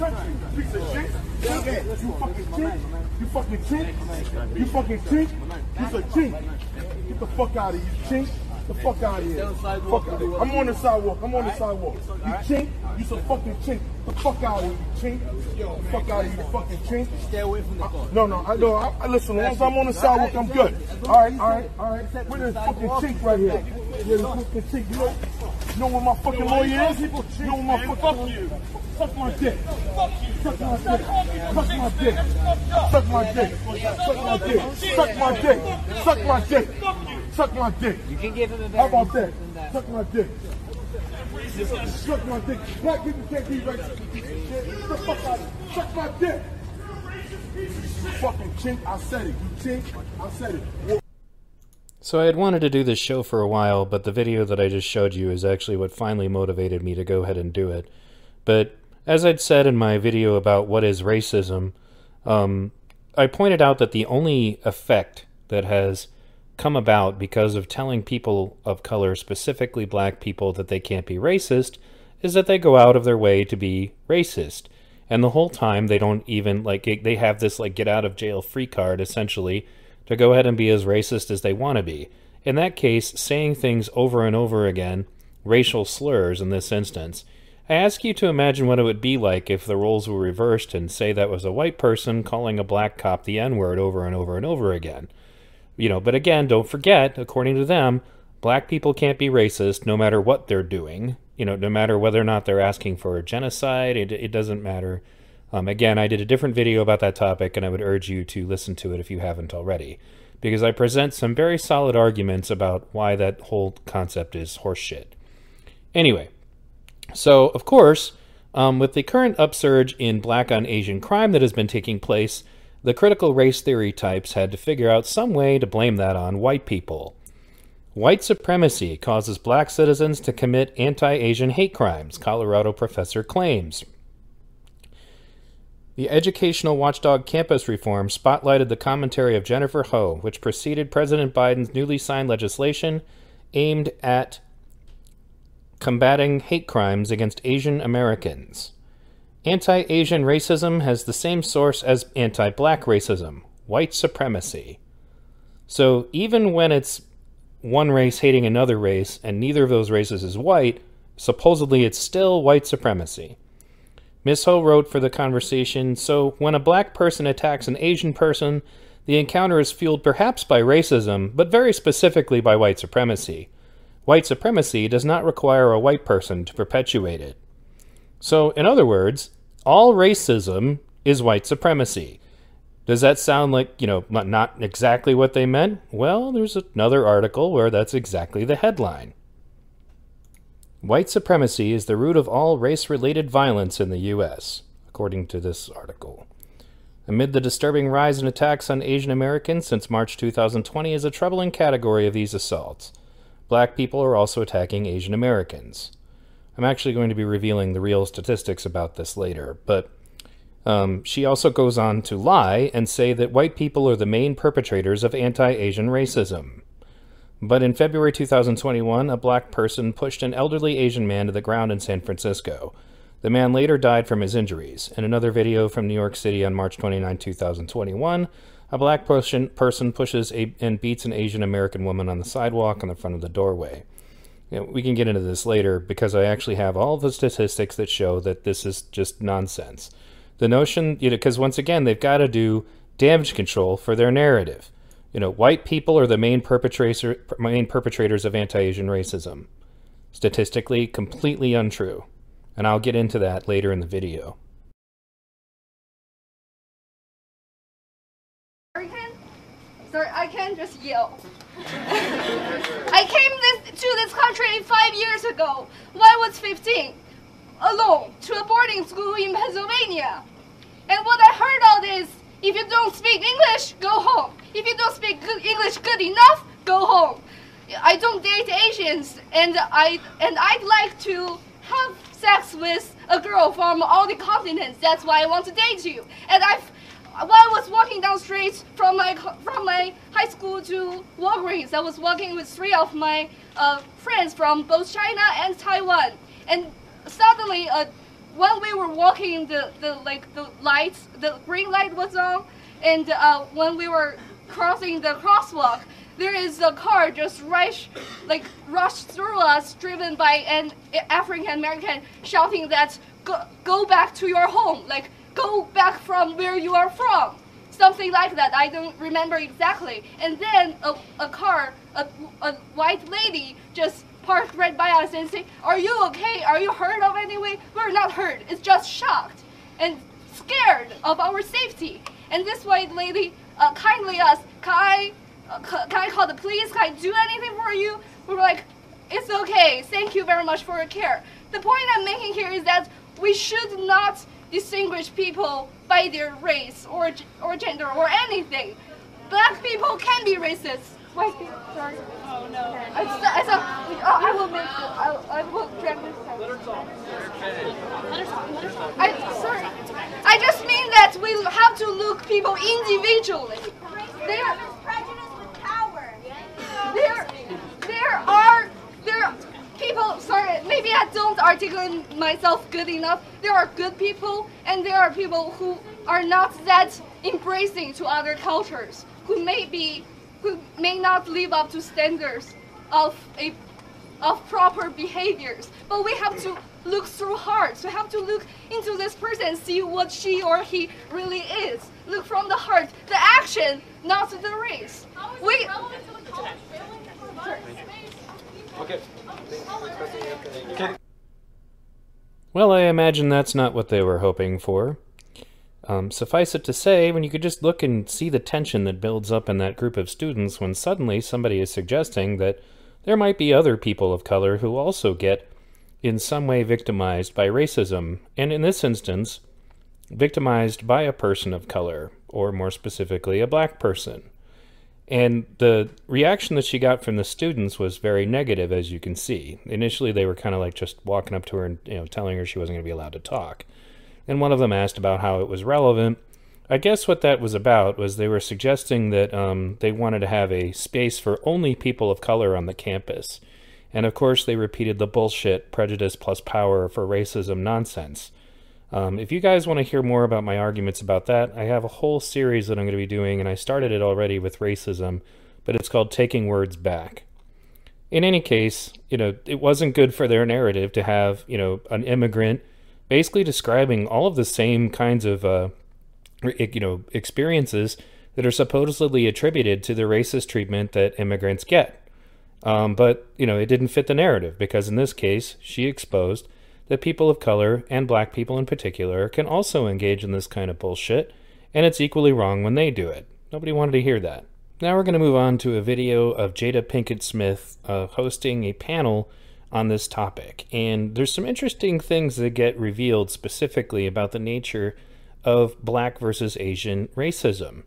country, you piece of shit. You fucking chink. You fucking chink. You fucking chink. You's a chink. Get the fuck out of here, chink. The fuck out of here. Fuck out here. I'm on the sidewalk. I'm on the sidewalk. You chink. You some fucking chink. The fuck out of here, you chink. The fuck out of here, you fucking chink. Stay away from the car. No, no, I no. I, I listen. As long as I'm on the sidewalk, I'm good. All right, all right, all right. Where's this fucking chink right here? Yeah, the fucking chink. You know, you know where my fucking lawyer is? You know where my fucking fuck you. Suck my dick. Fuck you. Suck my dick. Suck my dick. Suck my dick. Suck my dick. Suck my dick. Suck my dick. Suck my dick. You can give him a How about that? Suck my dick. Suck my dick. Black people can't be racist. The fuck out of here. Suck my dick. You fucking chink, I said it. You chink, I said it. So I had wanted to do this show for a while, but the video that I just showed you is actually what finally motivated me to go ahead and do it. But as I'd said in my video about what is racism, um, I pointed out that the only effect that has come about because of telling people of color, specifically black people, that they can't be racist is that they go out of their way to be racist. And the whole time they don't even like they have this like get out of jail free card essentially to go ahead and be as racist as they want to be. In that case, saying things over and over again, racial slurs in this instance, I ask you to imagine what it would be like if the roles were reversed and say that was a white person calling a black cop the N word over and over and over again. You know, but again, don't forget, according to them, black people can't be racist no matter what they're doing. You know, no matter whether or not they're asking for a genocide, it, it doesn't matter. Um, again, I did a different video about that topic, and I would urge you to listen to it if you haven't already, because I present some very solid arguments about why that whole concept is horseshit. Anyway, so of course, um, with the current upsurge in black on Asian crime that has been taking place, the critical race theory types had to figure out some way to blame that on white people. White supremacy causes black citizens to commit anti Asian hate crimes, Colorado professor claims. The educational watchdog campus reform spotlighted the commentary of Jennifer Ho, which preceded President Biden's newly signed legislation aimed at combating hate crimes against Asian Americans. Anti Asian racism has the same source as anti black racism white supremacy. So even when it's one race hating another race and neither of those races is white, supposedly it's still white supremacy. Miss Ho wrote for the conversation So, when a black person attacks an Asian person, the encounter is fueled perhaps by racism, but very specifically by white supremacy. White supremacy does not require a white person to perpetuate it. So, in other words, all racism is white supremacy. Does that sound like, you know, not exactly what they meant? Well, there's another article where that's exactly the headline. White supremacy is the root of all race related violence in the U.S., according to this article. Amid the disturbing rise in attacks on Asian Americans since March 2020 is a troubling category of these assaults. Black people are also attacking Asian Americans. I'm actually going to be revealing the real statistics about this later, but um, she also goes on to lie and say that white people are the main perpetrators of anti Asian racism. But in February 2021, a black person pushed an elderly Asian man to the ground in San Francisco. The man later died from his injuries. In another video from New York City on March 29, 2021, a black person, pushes a, and beats an Asian American woman on the sidewalk in the front of the doorway. You know, we can get into this later because I actually have all the statistics that show that this is just nonsense. The notion, you know, because once again, they've got to do damage control for their narrative. You know, white people are the main perpetrator, main perpetrators of anti-Asian racism. Statistically, completely untrue, and I'll get into that later in the video. Sorry, I can't just yell. I came this, to this country five years ago when I was 15, alone, to a boarding school in Pennsylvania. And what I heard all this, if you don't speak English, go home. If you don't speak good English good enough, go home. I don't date Asians, and I and I'd like to have sex with a girl from all the continents. That's why I want to date you. And I've while I was walking down the street from my from my high school to Walgreens, I was walking with three of my uh, friends from both China and Taiwan, and suddenly a when we were walking, the, the like the light, the green light was on, and uh, when we were crossing the crosswalk, there is a car just rush, like rushed through us, driven by an African American, shouting that go, go back to your home, like go back from where you are from, something like that. I don't remember exactly. And then a, a car, a, a white lady, just parked right by us and say, "Are you okay? Are you hurt of anyway?" We're not hurt. It's just shocked and scared of our safety. And this white lady uh, kindly asked, "Can I, uh, can I call the police? Can I do anything for you?" We're like, "It's okay. Thank you very much for your care." The point I'm making here is that we should not distinguish people by their race or or gender or anything. Black people can be racist. White people, sorry. Oh no. I, I, I, will make this. I, will drag this talk. Talk. Talk. I, sorry. I just mean that we have to look people individually. There, there, are there people. Sorry, maybe I don't articulate myself good enough. There are good people, and there are people who are not that embracing to other cultures, who may be, who may not live up to standards of a of proper behaviors. But we have to look through hearts. We have to look into this person and see what she or he really is. Look from the heart, the action, not the race. We. Okay. Well, I imagine that's not what they were hoping for. Um, suffice it to say, when you could just look and see the tension that builds up in that group of students when suddenly somebody is suggesting that there might be other people of color who also get in some way victimized by racism, and in this instance, victimized by a person of color, or more specifically, a black person. And the reaction that she got from the students was very negative, as you can see. Initially, they were kind of like just walking up to her and you know telling her she wasn't going to be allowed to talk. And one of them asked about how it was relevant. I guess what that was about was they were suggesting that um, they wanted to have a space for only people of color on the campus. And of course, they repeated the bullshit prejudice plus power for racism nonsense. Um, if you guys want to hear more about my arguments about that, I have a whole series that I'm going to be doing, and I started it already with racism, but it's called Taking Words Back. In any case, you know, it wasn't good for their narrative to have, you know, an immigrant basically describing all of the same kinds of, uh, you know, experiences that are supposedly attributed to the racist treatment that immigrants get. Um, but, you know, it didn't fit the narrative because in this case, she exposed that people of color, and black people in particular, can also engage in this kind of bullshit, and it's equally wrong when they do it. Nobody wanted to hear that. Now we're going to move on to a video of Jada Pinkett Smith uh, hosting a panel on this topic. And there's some interesting things that get revealed specifically about the nature of black versus Asian racism.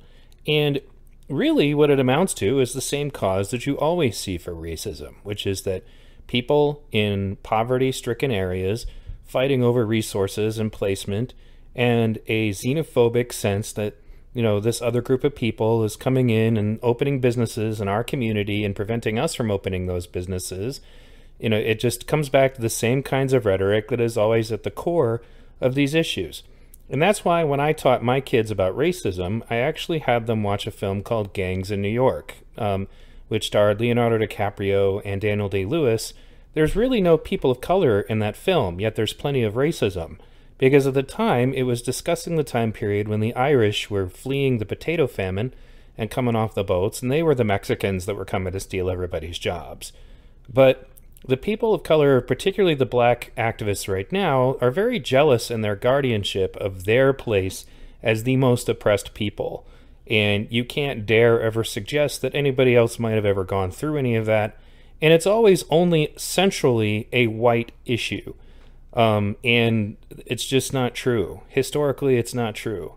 And really, what it amounts to is the same cause that you always see for racism, which is that people in poverty stricken areas fighting over resources and placement, and a xenophobic sense that you know this other group of people is coming in and opening businesses in our community and preventing us from opening those businesses you know, it just comes back to the same kinds of rhetoric that is always at the core of these issues. And that's why when I taught my kids about racism, I actually had them watch a film called Gangs in New York, um, which starred Leonardo DiCaprio and Daniel Day Lewis. There's really no people of color in that film, yet there's plenty of racism. Because at the time, it was discussing the time period when the Irish were fleeing the potato famine and coming off the boats, and they were the Mexicans that were coming to steal everybody's jobs. But the people of color, particularly the black activists right now, are very jealous in their guardianship of their place as the most oppressed people. And you can't dare ever suggest that anybody else might have ever gone through any of that. And it's always only centrally a white issue. Um, and it's just not true. Historically, it's not true.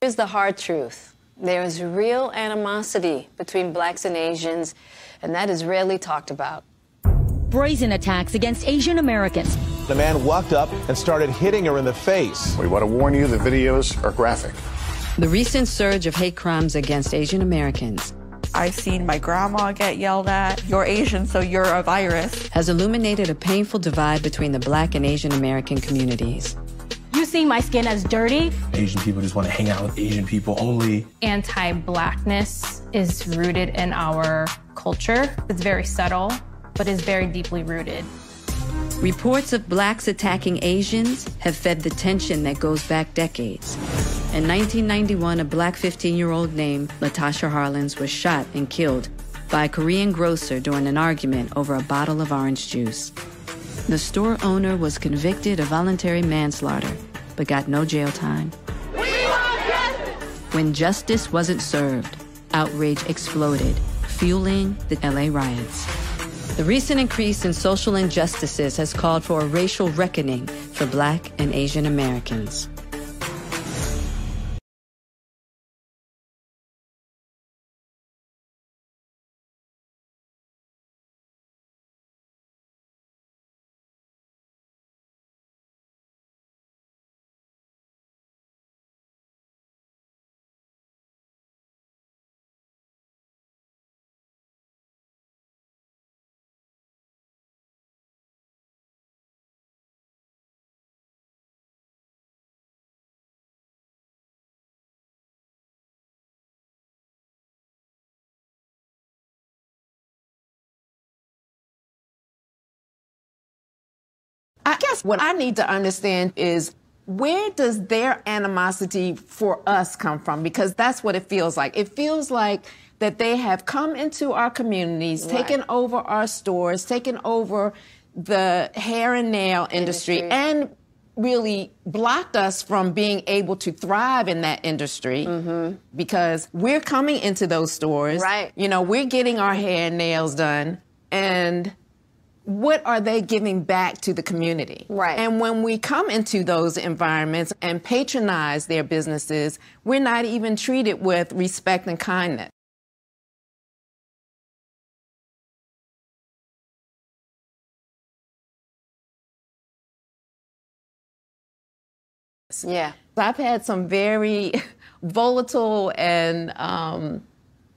Here's the hard truth. There is real animosity between blacks and Asians, and that is rarely talked about. Brazen attacks against Asian Americans. The man walked up and started hitting her in the face. We want to warn you the videos are graphic. The recent surge of hate crimes against Asian Americans I've seen my grandma get yelled at. You're Asian, so you're a virus. Has illuminated a painful divide between the black and Asian American communities. You see my skin as dirty. Asian people just want to hang out with Asian people only. Anti blackness is rooted in our culture. It's very subtle, but is very deeply rooted. Reports of blacks attacking Asians have fed the tension that goes back decades. In 1991, a black 15 year old named Latasha Harlins was shot and killed by a Korean grocer during an argument over a bottle of orange juice. The store owner was convicted of voluntary manslaughter, but got no jail time. When justice wasn't served, outrage exploded, fueling the LA riots. The recent increase in social injustices has called for a racial reckoning for black and Asian Americans. I guess what I need to understand is where does their animosity for us come from? Because that's what it feels like. It feels like that they have come into our communities, Right. taken over our stores, taken over the hair and nail industry, Industry. and really blocked us from being able to thrive in that industry mm-hmm. because we're coming into those stores. Right. You know, we're getting our hair and nails done and what are they giving back to the community? Right. And when we come into those environments and patronize their businesses, we're not even treated with respect and kindness. Yeah. I've had some very volatile and um,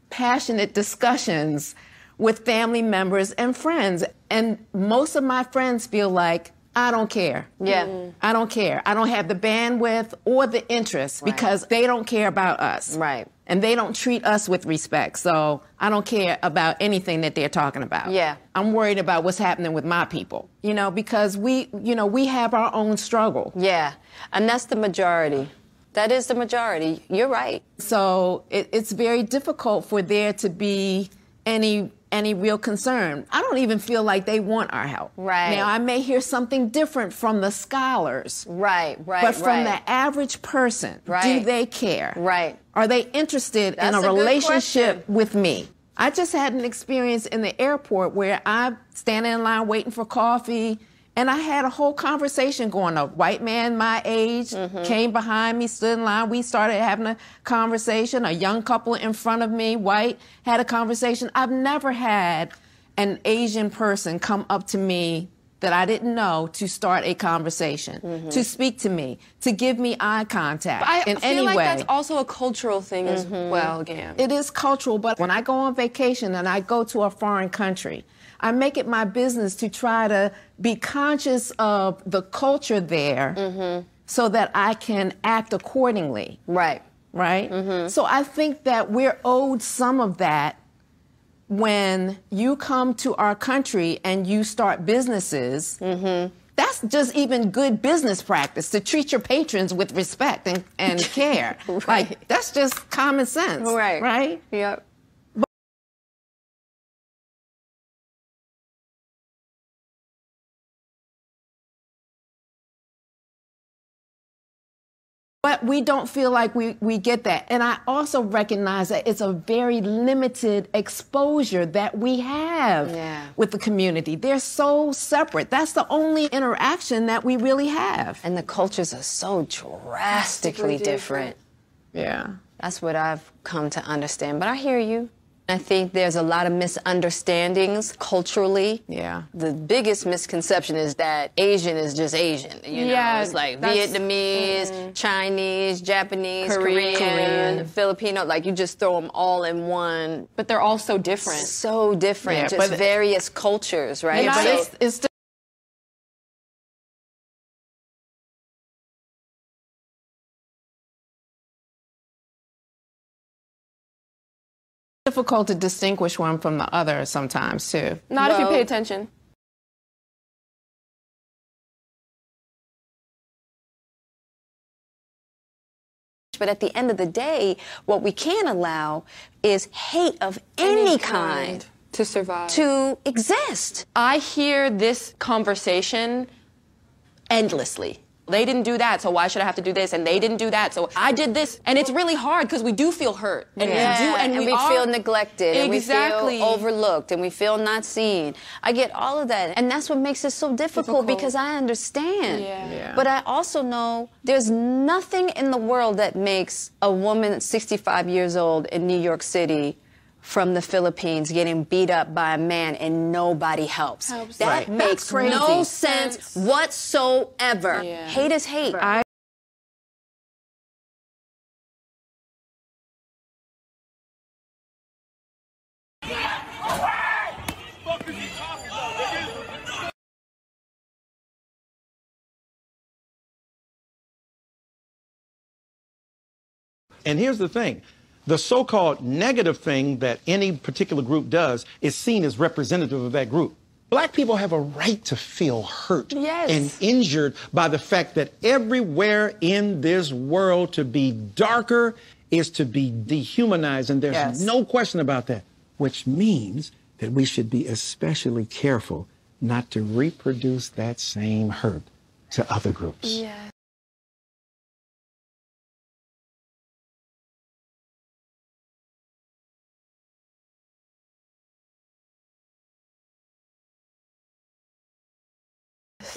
passionate discussions with family members and friends. And most of my friends feel like, I don't care. Yeah. Mm-hmm. I don't care. I don't have the bandwidth or the interest because they don't care about us. Right. And they don't treat us with respect. So I don't care about anything that they're talking about. Yeah. I'm worried about what's happening with my people, you know, because we, you know, we have our own struggle. Yeah. And that's the majority. That is the majority. You're right. So it, it's very difficult for there to be any any real concern. I don't even feel like they want our help. Right. Now I may hear something different from the scholars. Right, right, But from right. the average person, right. do they care? Right. Are they interested That's in a, a relationship with me? I just had an experience in the airport where I'm standing in line waiting for coffee, and I had a whole conversation going. A white man my age Mm-hmm. came behind me, stood in line. We started having a conversation. A young couple in front of me, white, had a conversation. I've never had an Asian person come up to me that I didn't know to start a conversation, to speak to me, to give me eye contact I in feel any like way. that's also a cultural thing as well, Gam. It is cultural, but when I go on vacation and I go to a foreign country, I make it my business to try to be conscious of the culture there mm-hmm. so that I can act accordingly. Right. Right? Mm-hmm. So I think that we're owed some of that when you come to our country and you start businesses. Mm-hmm. That's just even good business practice to treat your patrons with respect and, and care. Like, that's just common sense. Right. Right? Yep. But we don't feel like we, we get that. And I also recognize that it's a very limited exposure that we have Yeah. with the community. They're so separate. That's the only interaction that we really have. And the cultures are so drastically different. Yeah. That's what I've come to understand. But I hear you. I think there's a lot of misunderstandings culturally. Yeah. The biggest misconception is that Asian is just Asian. You know, Yeah, it's like Vietnamese, mm-hmm. Chinese, Japanese, Korean. Korean. Filipino. Like you just throw them all in one. But they're all so different. So different. Yeah, just but- various cultures, right? Yeah, but So- it's, it's difficult to distinguish one from the other sometimes too. Not if you pay attention. But at the end of the day, what we can't allow is hate of any, kind to survive. to exist. I hear this conversation endlessly. They didn't do that, so why should I have to do this? And they didn't do that, so I did this. And it's really hard because we do feel hurt. And we do, and, we, are- feel neglected, Exactly. and we feel overlooked, and we feel not seen. I get all of that, and that's what makes it so difficult, Difficult. because I understand. Yeah. Yeah. But I also know there's nothing in the world that makes a woman 65 years old in New York City from the Philippines getting beat up by a man and nobody helps. Helps. That Right. makes crazy. no sense whatsoever. Yeah. Hate is hate. I And here's the thing the so called negative thing that any particular group does is seen as representative of that group. Black people have a right to feel hurt Yes. and injured by the fact that everywhere in this world to be darker is to be dehumanized, and there's Yes. no question about that, which means that we should be especially careful not to reproduce that same hurt to other groups.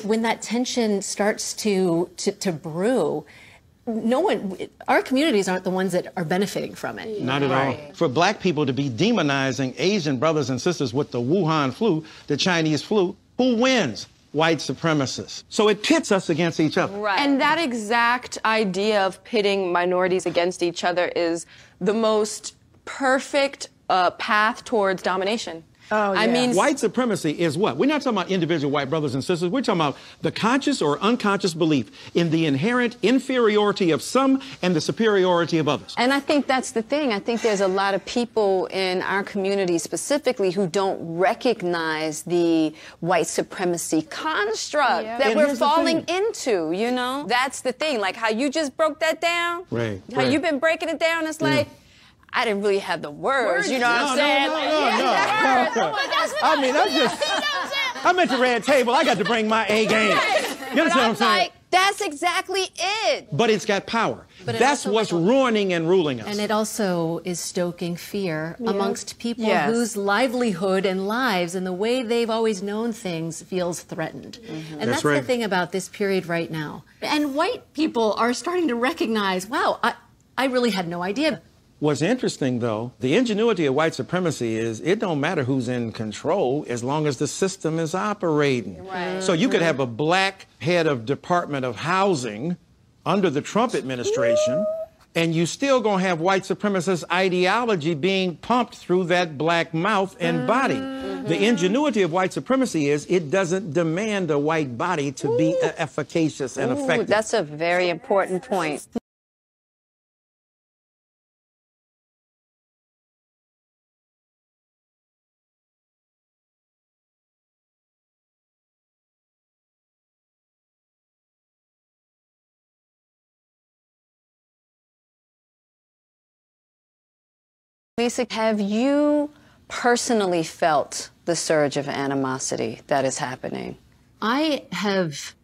When that tension starts to, to, to brew, no one, our communities aren't the ones that are benefiting from it. Not at all. For black people to be demonizing Asian brothers and sisters with the Wuhan flu, the Chinese flu, who wins? White supremacists. So it pits us against each other. Right. And that exact idea of pitting minorities against each other is the most perfect uh, path towards domination. Oh, I mean, White supremacy is what? We're not talking about individual white brothers and sisters. We're talking about the conscious or unconscious belief in the inherent inferiority of some and the superiority of others. And I think that's the thing. I think there's a lot of people in our community specifically who don't recognize the white supremacy construct that And we're falling into, you know? That's the thing. Like how you just broke that down. Right, How right. you've been breaking it down. It's like, I didn't really have the words, you know what I'm No, no, saying? no, Like, no, yeah, no. the words. I'm that's what I mean, I'm just, I'm at the red table. I got to bring my A game. You But understand what I'm I'm saying? like, that's exactly it. But it's got power. But it That's also- what's ruining and ruling us. And it also is stoking fear amongst people Yes. whose livelihood and lives and the way they've always known things feels threatened. Mm-hmm. And that's, That's right. the thing about this period right now. And white people are starting to recognize, wow, I, I really had no idea. What's interesting, though, the ingenuity of white supremacy is it don't matter who's in control as long as the system is operating. Right. Mm-hmm. So you could have a black head of Department of Housing under the Trump administration, and you still gonna have white supremacist ideology being pumped through that black mouth and body. Mm-hmm. The ingenuity of white supremacy is it doesn't demand a white body to be efficacious and Ooh, effective. that's a very important point. Lisa, have you personally felt the surge of animosity that is happening? I have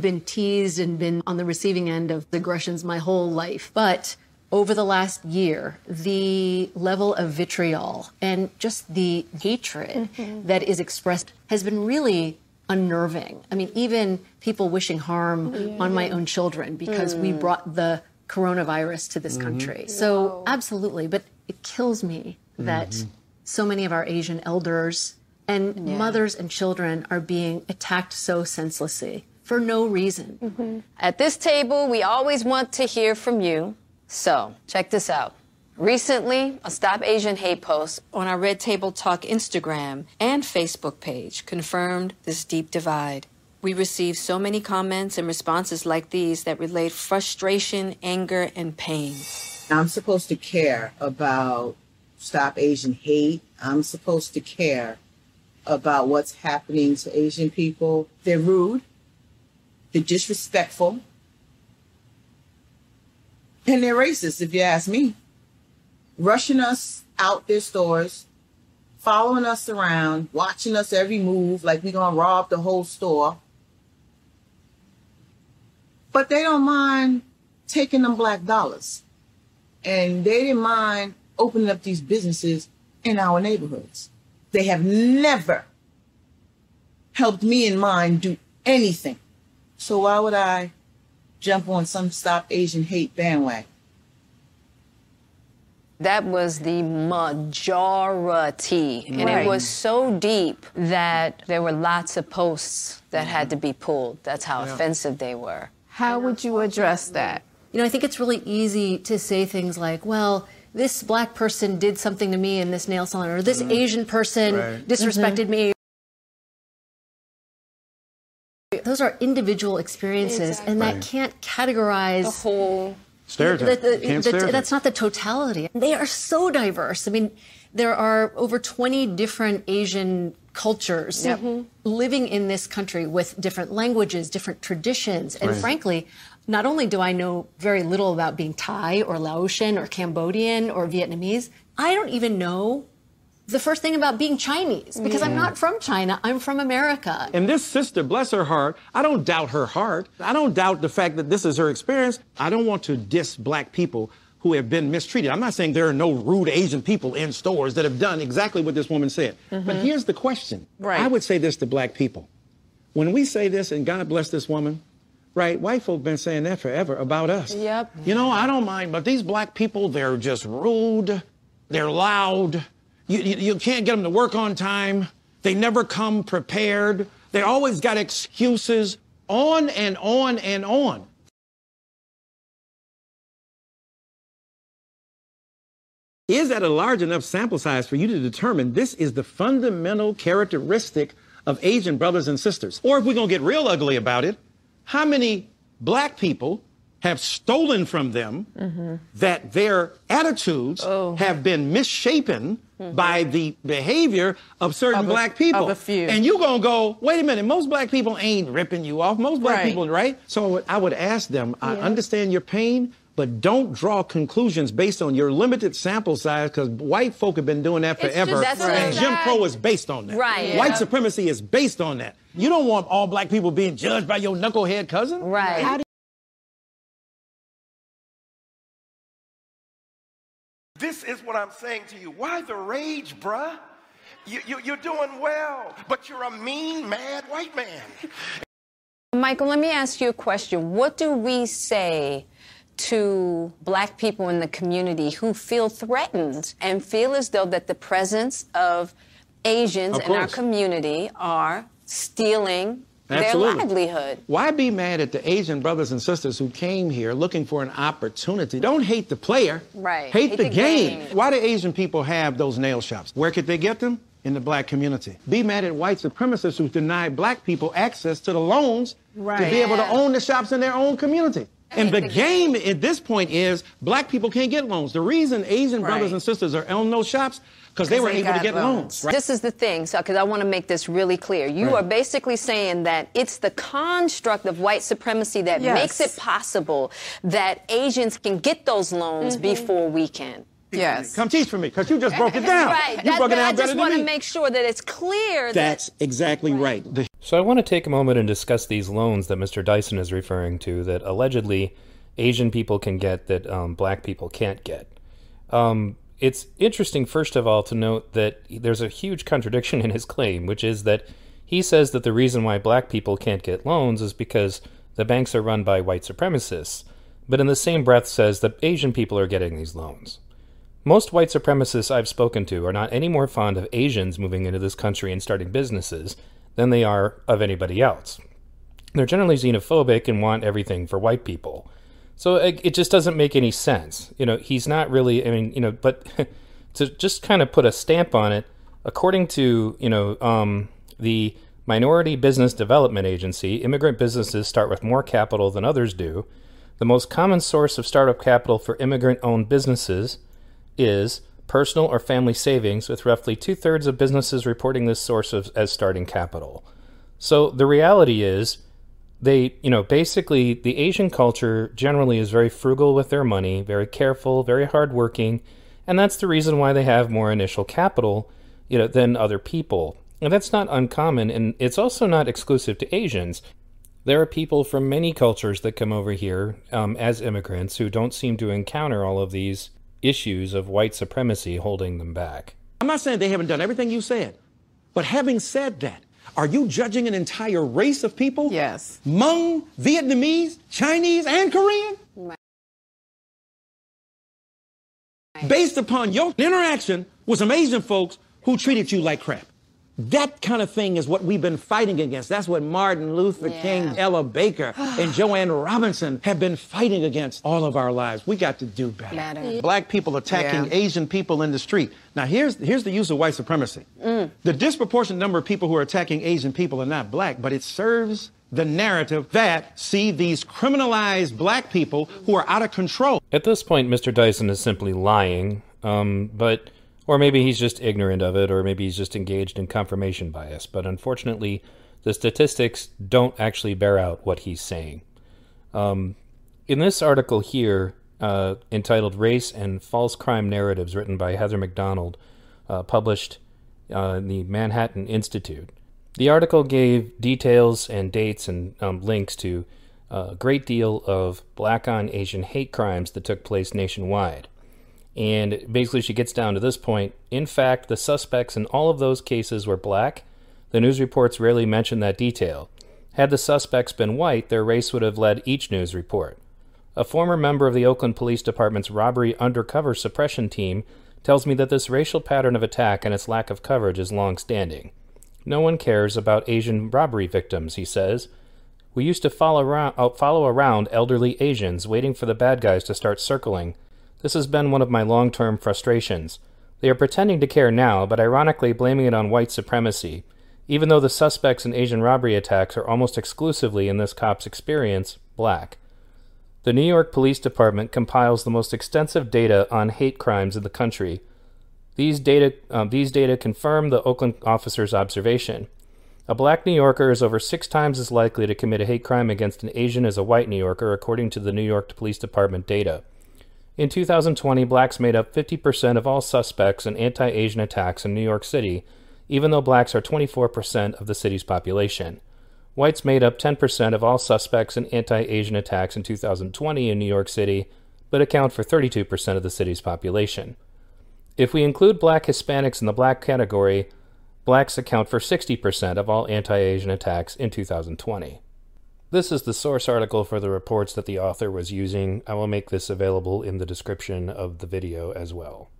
been teased and been on the receiving end of aggressions my whole life. But over the last year, the level of vitriol and just the hatred mm-hmm. that is expressed has been really unnerving. I mean, even people wishing harm on my own children because we mm. brought the coronavirus to this mm-hmm. country. So, absolutely. But it kills me that mm-hmm. so many of our Asian elders and Yeah. mothers and children are being attacked so senselessly for no reason. Mm-hmm. At this table, we always want to hear from you. So, check this out. Recently, a Stop Asian Hate post on our Red Table Talk Instagram and Facebook page confirmed this deep divide. We receive so many comments and responses like these that relate frustration, anger, and pain. I'm supposed to care about Stop Asian Hate. I'm supposed to care about what's happening to Asian people. They're rude, they're disrespectful, and they're racist, if you ask me. Rushing us out their stores, following us around, watching us every move like we're going to rob the whole store. But they don't mind taking them black dollars and they didn't mind opening up these businesses in our neighborhoods. They have never helped me and mine do anything. So why would I jump on some Stop Asian Hate bandwagon? That was the majority. And Right. it was so deep that there were lots of posts that had to be pulled. That's how Yeah. offensive they were. How would you address that? You know, I think it's really easy to say things like, well, this black person did something to me in this nail salon, or this mm-hmm. Asian person Right. disrespected mm-hmm. me. Those are individual experiences, and that Right. can't categorize the whole Stereotype. the- the- Can't the- stereotype. that's not the totality. They are so diverse. I mean, there are over 20 different Asian cultures Yep. living in this country with different languages, different traditions. And Right. frankly, not only do I know very little about being Thai or Laotian or Cambodian or Vietnamese, I don't even know the first thing about being Chinese because I'm not from China. I'm from America. And this sister, bless her heart, I don't doubt her heart. I don't doubt the fact that this is her experience. I don't want to diss black people who have been mistreated. I'm not saying there are no rude Asian people in stores that have done exactly what this woman said. But Mhm. here's the question. Right. I would say this to black people. When we say this, and God bless this woman, right, white folk been saying that forever about us. Yep. You know, I don't mind, but these black people, they're just rude. They're loud. You, you, you can't get them to work on time. They never come prepared. They always got excuses on and on and on. Is that a large enough sample size for you to determine this is the fundamental characteristic of Asian brothers and sisters? Or if we're going to get real ugly about it, how many black people have stolen from them that their attitudes oh. have been misshapen by the behavior of certain Of a- black people. of a few. And you're going to go, wait a minute, most black people ain't ripping you off. Most black Right. people, right? So I would ask them, I understand your pain, but don't draw conclusions based on your limited sample size because white folk have been doing that forever. just so and Jim sad. Crow is based on that. Right. White supremacy is based on that. You don't want all black people being judged by your knucklehead cousin. Right. How do This is what I'm saying to you. Why the rage, bruh? You, you, you're doing well, but you're a mean, mad white man. Michael, let me ask you a question. What do we say to black people in the community who feel threatened and feel as though that the presence of Asians Of in our community are stealing Absolutely. their livelihood? Why be mad at the Asian brothers and sisters who came here looking for an opportunity? Don't hate the player. Right. Hate, Hate the, the game. game. Why do Asian people have those nail shops? Where could they get them? In the black community. Be mad at white supremacists who deny black people access to the loans to be able to own the shops in their own community. And the game at this point is black people can't get loans. The reason Asian brothers and sisters are on those shops because they were able to get loans. right? This is the thing, so because I want to make this really clear. You Right. are basically saying that it's the construct of white supremacy that Yes. makes it possible that Asians can get those loans mm-hmm. before we can. Yes. Come teach for me, because you just broke it down. Right. You broke it but I down better just than want to make sure that it's clear that That's exactly right. The So I want to take a moment and discuss these loans that Mr. Dyson is referring to that allegedly Asian people can get that um, black people can't get. Um, it's interesting, first of all, to note that there's a huge contradiction in his claim, which is that he says that the reason why black people can't get loans is because the banks are run by white supremacists, but in the same breath says that Asian people are getting these loans. Most white supremacists I've spoken to are not any more fond of Asians moving into this country and starting businesses than they are of anybody else. They're generally xenophobic and want everything for white people. So it, it just doesn't make any sense. You know, he's not really, I mean, you know, but to just kind of put a stamp on it, according to, you know, um, the Minority Business Development Agency, immigrant businesses start with more capital than others do. The most common source of startup capital for immigrant owned businesses is personal or family savings, with roughly two thirds of businesses reporting this source of, as starting capital. So the reality is, they, you know, basically the Asian culture generally is very frugal with their money, very careful, very hardworking, and that's the reason why they have more initial capital, you know, than other people. And that's not uncommon, and it's also not exclusive to Asians. There are people from many cultures that come over here um, as immigrants who don't seem to encounter all of these issues of white supremacy holding them back. I'm not saying they haven't done everything you said, but having said that, are you judging an entire race of people? Yes. Hmong, Vietnamese, Chinese, and Korean? Based upon your interaction with some Asian folks who treated you like crap. That kind of thing is what we've been fighting against. That's what Martin Luther Yeah. King, Ella Baker, and Jo Ann Robinson have been fighting against all of our lives. We got to do better. Better. Black people attacking Yeah. Asian people in the street. Now, here's, here's the use of white supremacy. The disproportionate number of people who are attacking Asian people are not black, but it serves the narrative that see these criminalized black people who are out of control. At this point, Mr. Dyson is simply lying, um, but or maybe he's just ignorant of it, or maybe he's just engaged in confirmation bias. But unfortunately, the statistics don't actually bear out what he's saying. Um, in this article here, uh, entitled "Race and False Crime Narratives," written by Heather Mac Donald, uh, published uh, in the Manhattan Institute, the article gave details and dates and um, links to a great deal of black on Asian hate crimes that took place nationwide. And basically, she gets down to this point. In fact, the suspects in all of those cases were black. The news reports rarely mention that detail. Had the suspects been white, their race would have led each news report. A former member of the Oakland Police Department's robbery undercover suppression team tells me that this racial pattern of attack and its lack of coverage is long standing. No one cares about Asian robbery victims, he says. We used to follow around, uh, follow around elderly Asians, waiting for the bad guys to start circling. This has been one of my long term frustrations. They are pretending to care now, but ironically blaming it on white supremacy, even though the suspects in Asian robbery attacks are almost exclusively, in this cop's experience, black. The New York Police Department compiles the most extensive data on hate crimes in the country. These data, um, these data confirm the Oakland officer's observation. A black New Yorker is over six times as likely to commit a hate crime against an Asian as a white New Yorker, according to the New York Police Department data. In 2020, blacks made up 50% of all suspects in anti Asian attacks in New York City, even though blacks are 24% of the city's population. Whites made up 10% of all suspects in anti Asian attacks in 2020 in New York City, but account for 32% of the city's population. If we include black Hispanics in the black category, blacks account for 60% of all anti Asian attacks in 2020. This is the source article for the reports that the author was using. I will make this available in the description of the video as well.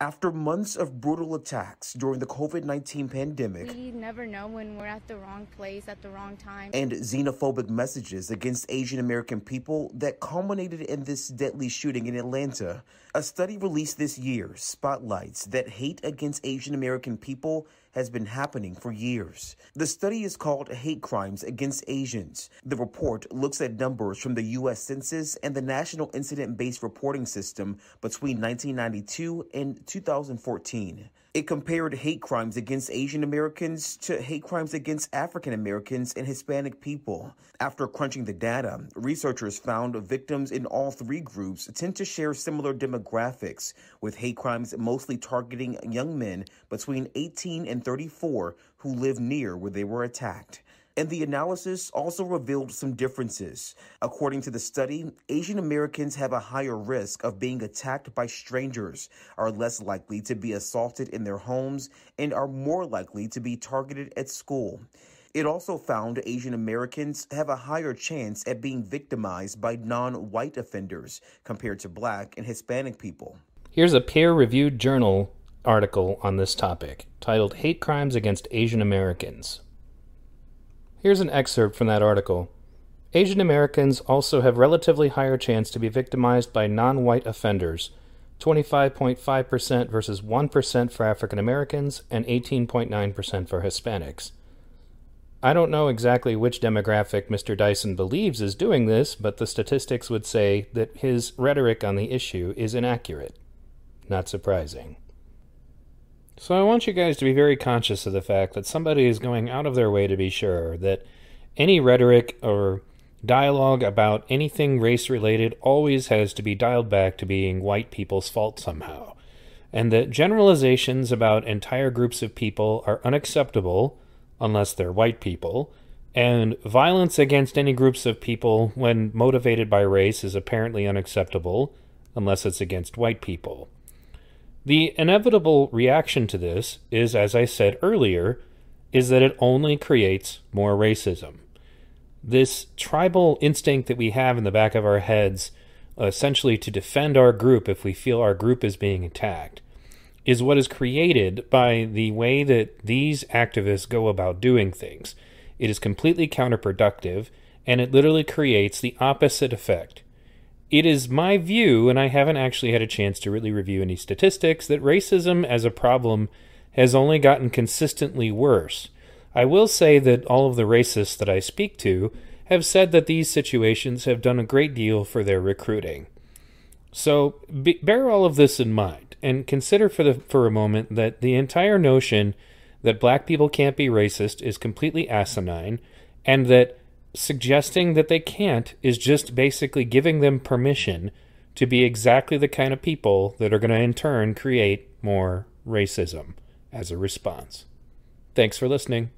After months of brutal attacks during the COVID 19 pandemic We never know when we're at the wrong place at the wrong time. and xenophobic messages against Asian American people that culminated in this deadly shooting in Atlanta, a study released this year spotlights that hate against Asian American people has been happening for years. The study is called Hate Crimes Against Asians. The report looks at numbers from the U.S. Census and the National Incident Based Reporting System between 1992 and 2014. It compared hate crimes against Asian Americans to hate crimes against African Americans and Hispanic people. After crunching the data, researchers found victims in all three groups tend to share similar demographics, with hate crimes mostly targeting young men between 18 and 34 who live near where they were attacked. And the analysis also revealed some differences. According to the study, Asian Americans have a higher risk of being attacked by strangers, are less likely to be assaulted in their homes, and are more likely to be targeted at school. It also found Asian Americans have a higher chance at being victimized by non white offenders compared to black and Hispanic people. Here's a peer reviewed journal article on this topic titled Hate Crimes Against Asian Americans. Here's an excerpt from that article. Asian Americans also have relatively higher chance to be victimized by non-white offenders, 25.5% versus 1% for African Americans and 18.9% for Hispanics. I don't know exactly which demographic Mr. Dyson believes is doing this, but the statistics would say that his rhetoric on the issue is inaccurate. Not surprising. So I want you guys to be very conscious of the fact that somebody is going out of their way to be sure that any rhetoric or dialogue about anything race related always has to be dialed back to being white people's fault somehow. And that generalizations about entire groups of people are unacceptable unless they're white people, and violence against any groups of people when motivated by race is apparently unacceptable unless it's against white people. The inevitable reaction to this is, as I said earlier, is that it only creates more racism. This tribal instinct that we have in the back of our heads, essentially to defend our group if we feel our group is being attacked, is what is created by the way that these activists go about doing things. It is completely counterproductive, and it literally creates the opposite effect. It is my view, and I haven't actually had a chance to really review any statistics, that racism as a problem has only gotten consistently worse. I will say that all of the racists that I speak to have said that these situations have done a great deal for their recruiting. So be, bear all of this in mind and consider for the for a moment that the entire notion that black people can't be racist is completely asinine and that suggesting that they can't is just basically giving them permission to be exactly the kind of people that are going to in turn create more racism as a response. Thanks for listening.